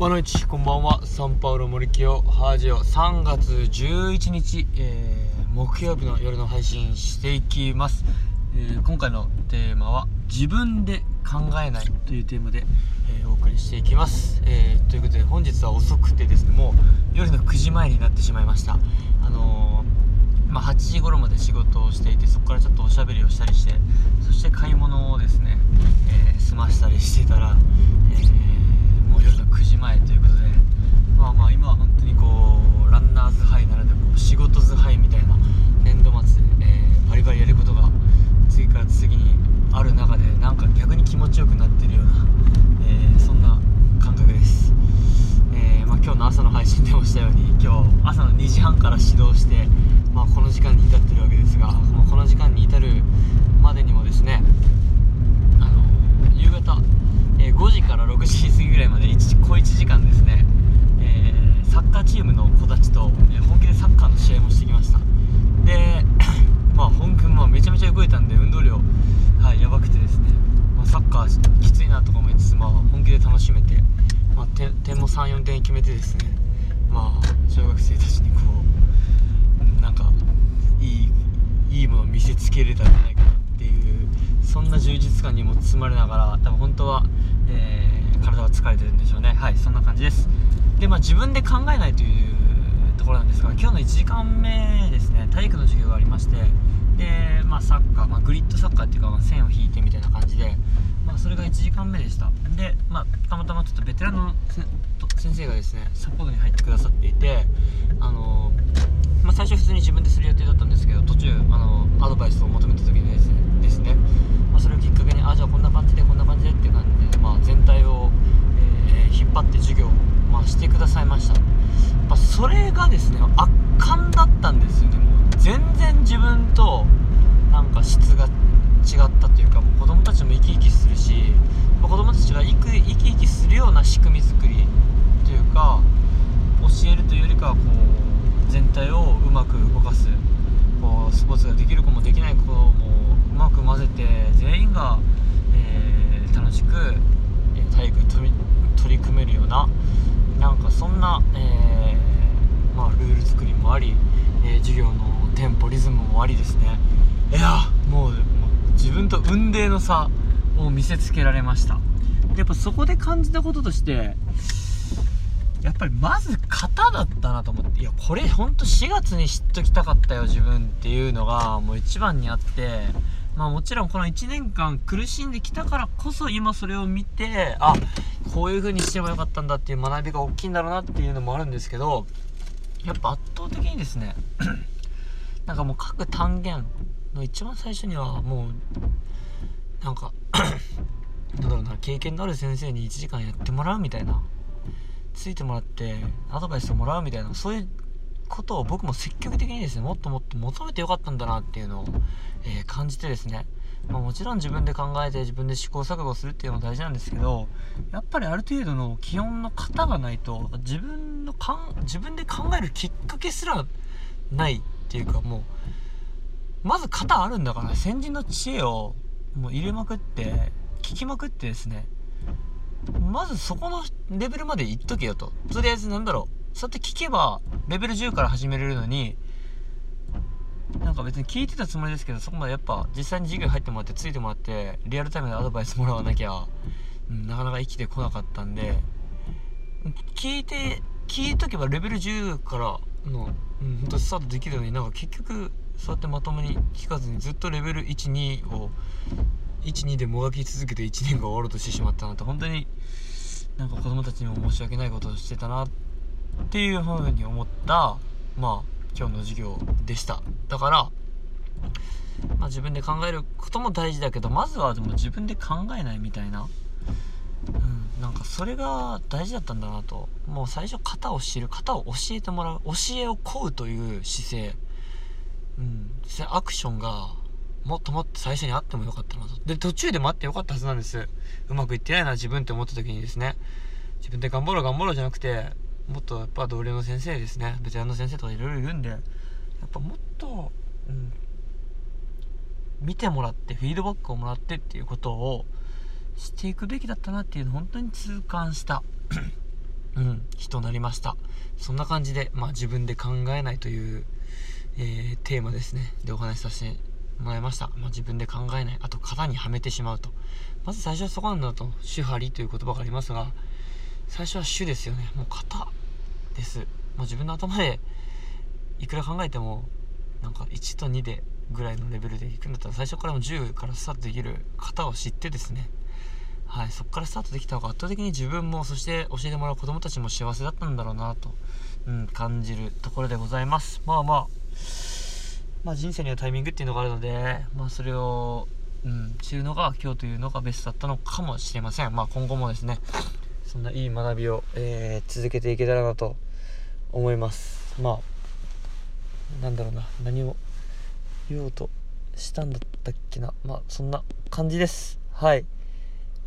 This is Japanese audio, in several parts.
ボナイチこんばんは。サンパウロ森清ハージオ。3月11日、えー、木曜日の夜の配信していきます、えー、今回のテーマは自分で考えないというテーマで、えー、お送りしていきます、えということで本日は遅くてですねもう夜の9時前になってしまいました。あのまあ、8時頃まで仕事をしていてそこからちょっとおしゃべりをしたりしてそして買い物をですね、え済ましたりしてたら、えー夜の9時前ということでまあまあ今は本当にこうランナーズハイならでこう仕事ズハイみたいな年度末で、えー、バリバリやることが次から次にある中でなんか逆に気持ちよくなってるような、えー、そんな感覚です、えー、まあ、今日の朝の配信でもしたように今日朝の2時半から始動して、まあ、この時間に至ってるわけですが、まあ、この時間に至るまでにもですねあの夕方えー、5時から6時過ぎぐらいまで1小1時間ですね、えー、サッカーチームの子たちと、え本気でサッカーの試合もしてきましたでまあ本気もめちゃめちゃ動いたんで運動量はいやばくてですね、まあ、サッカーきついなとか思いつつ、まあ、本気で楽しめて、まあ、点点も34点決めてですねまあ小学生たちにこうなんかいいいいものを見せつけれたんじゃないかなっていうそんな充実感にも包まれながら多分本当はえー、体は疲れてるんでしょうね。はいそんな感じです。でまあ自分で考えないというところなんですが今日の1時間目ですね。体育の授業がありましてでまあサッカー、まあ、グリッドサッカーっていうか、まあ、線を引いてみたいな感じで、まあ、それが1時間目でした。で、まあ、たまたまちょっとベテランの先生がですねサポートに入ってくださっていてあの、まあ、最初普通に自分でする予定だったんですけど途中あのアドバイスを求めた時にですねですね、まあ、それをきっかけにあじゃあこんな感じでこんな感じでっていう感じで、まあ、全体を、えー、引っ張って授業を、まあ、してくださいました。ぱそれがですね圧巻だったんですよね。もう全然自分となんか質が違ったというかもう子供たちも生き生きするし、まあ、子供たちが生き生き生きするような仕組み作りというか教えるというよりかはこう全体をうまく動かすこうスポーツができる子もできない子もうまく混ぜて全員が、えー、楽しく体育に取り組めるようななんかそんな、えー、まあ、ルール作りもあり、えー、授業のテンポリズムもありですね。いやもう自分と運命の差を見せつけられました。やっぱそこで感じたこととしてやっぱりまず型だったなと思っていやこれほんと4月に知っときたかったよ自分っていうのがもう一番にあってまあもちろんこの1年間苦しんできたからこそ今それを見てあこういう風にしてもよかったんだっていう学びが大きいんだろうなっていうのもあるんですけどやっぱ圧倒的にですね なんかもう各単元の一番最初にはもうなんか経験のある先生に1時間やってもらうみたいな。ついてもらってアドバイスをもらうみたいな。そういうことを僕も積極的にですねもっともっと求めてよかったんだなっていうのを、えー、感じてですね、まあ、もちろん自分で考えて自分で試行錯誤するっていうのも大事なんですけどやっぱりある程度の基本の型がないと自分のかん自分で考えるきっかけすらないっていうかもうまず型あるんだから先人の知恵をもう入れまくって聞きまくってですねまずそこのレベルまでいっとけよと。とりあえずなんだろう。そうやって聞けばレベル10から始めれるのになんか別に聞いてたつもりですけどそこまでやっぱ実際に授業入ってもらってついてもらってリアルタイムでアドバイスもらわなきゃ、うん、なかなか生きてこなかったんで聞いて聞いとけばレベル10からの、うん、本当スタートできるのになんか結局そうやってまともに聞かずにずっとレベル12を12でもがき続けて1年が終わろうとしてしまったなと本当になんか子供たちにも申し訳ないことをしてたなっていうふうに思ったまあ今日の授業でした。だから、まあ、自分で考えることも大事だけどまずはでも自分で考えないみたいなうんなんかそれが大事だったんだなと。もう最初型を知る型を教えてもらう教えを請うという姿勢。うんアクションがもっともっと最初にあってもよかったなと。で途中でもあってよかったはずなんです。うまくいってないな自分って思った時にですね。自分で頑張ろう頑張ろうじゃなくてもっとやっぱ同僚の先生ですね。ベテランの先生とかいろいろいるんでやっぱもっと、うん、見てもらってフィードバックをもらってっていうことをしていくべきだったなっていうのを本当に痛感したうん人なりました。そんな感じで、まあ、自分で考えないという、えーテーマですね。でお話しさせてもらいました、まあ、自分で考えない。あと型にはめてしまうと。まず最初はそこなんだと。主張りという言葉がありますが最初は主ですよね。もう型です。もう自分の頭でいくら考えてもなんか1と2でぐらいのレベルでいくんだったら最初からも10からスタートできる。型を知ってですね。はい、そこからスタートできた方が圧倒的に自分もそして教えてもらう子供たちも幸せだったんだろうなと、うん、感じるところでございます。まあまあまあ人生にはタイミングっていうのがあるのでまあそれを、うん、知るのが今日というのがベストだったのかもしれませんまあ今後もですねそんないい学びを、えー続けていけたらなと思いますまあなんだろうな何を言おうとしたんだったっけなまあそんな感じですはい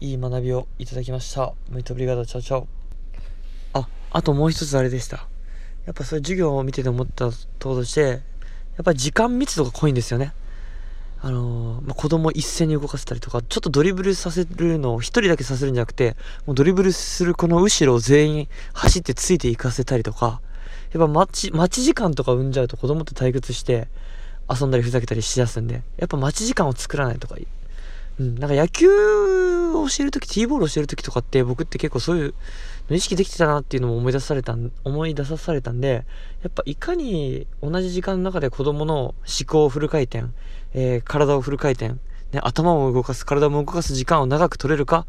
いい学びをいただきました。ムイトブリガード、チャオチャオ。あ、あともう一つあれでした。やっぱそういう授業を見てて思ったとして、やっぱり時間密度が濃いんですよね。あのーまあ、子供一斉に動かせたりとか、ちょっとドリブルさせるのを一人だけさせるんじゃなくて、もうドリブルするこの後ろを全員走ってついていかせたりとか、やっぱ待ち、待ち時間とか生んじゃうと子供と退屈して遊んだりふざけたりしだすんで、やっぱ待ち時間を作らないとかうん、なんか野球を教えるとき、ティーボールを教えるときとかって僕って結構そういうの意識できてたなっていうのも思い出されたん、思い出さされたんで、やっぱいかに同じ時間の中で子供の思考をフル回転、えー体をフル回転、ね、頭を動かす、体も動かす時間を長く取れるか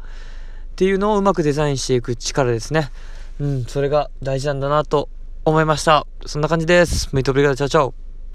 っていうのをうまくデザインしていく力ですね。うん、それが大事なんだなと思いました。そんな感じです。メイトブリガーチャチャオ。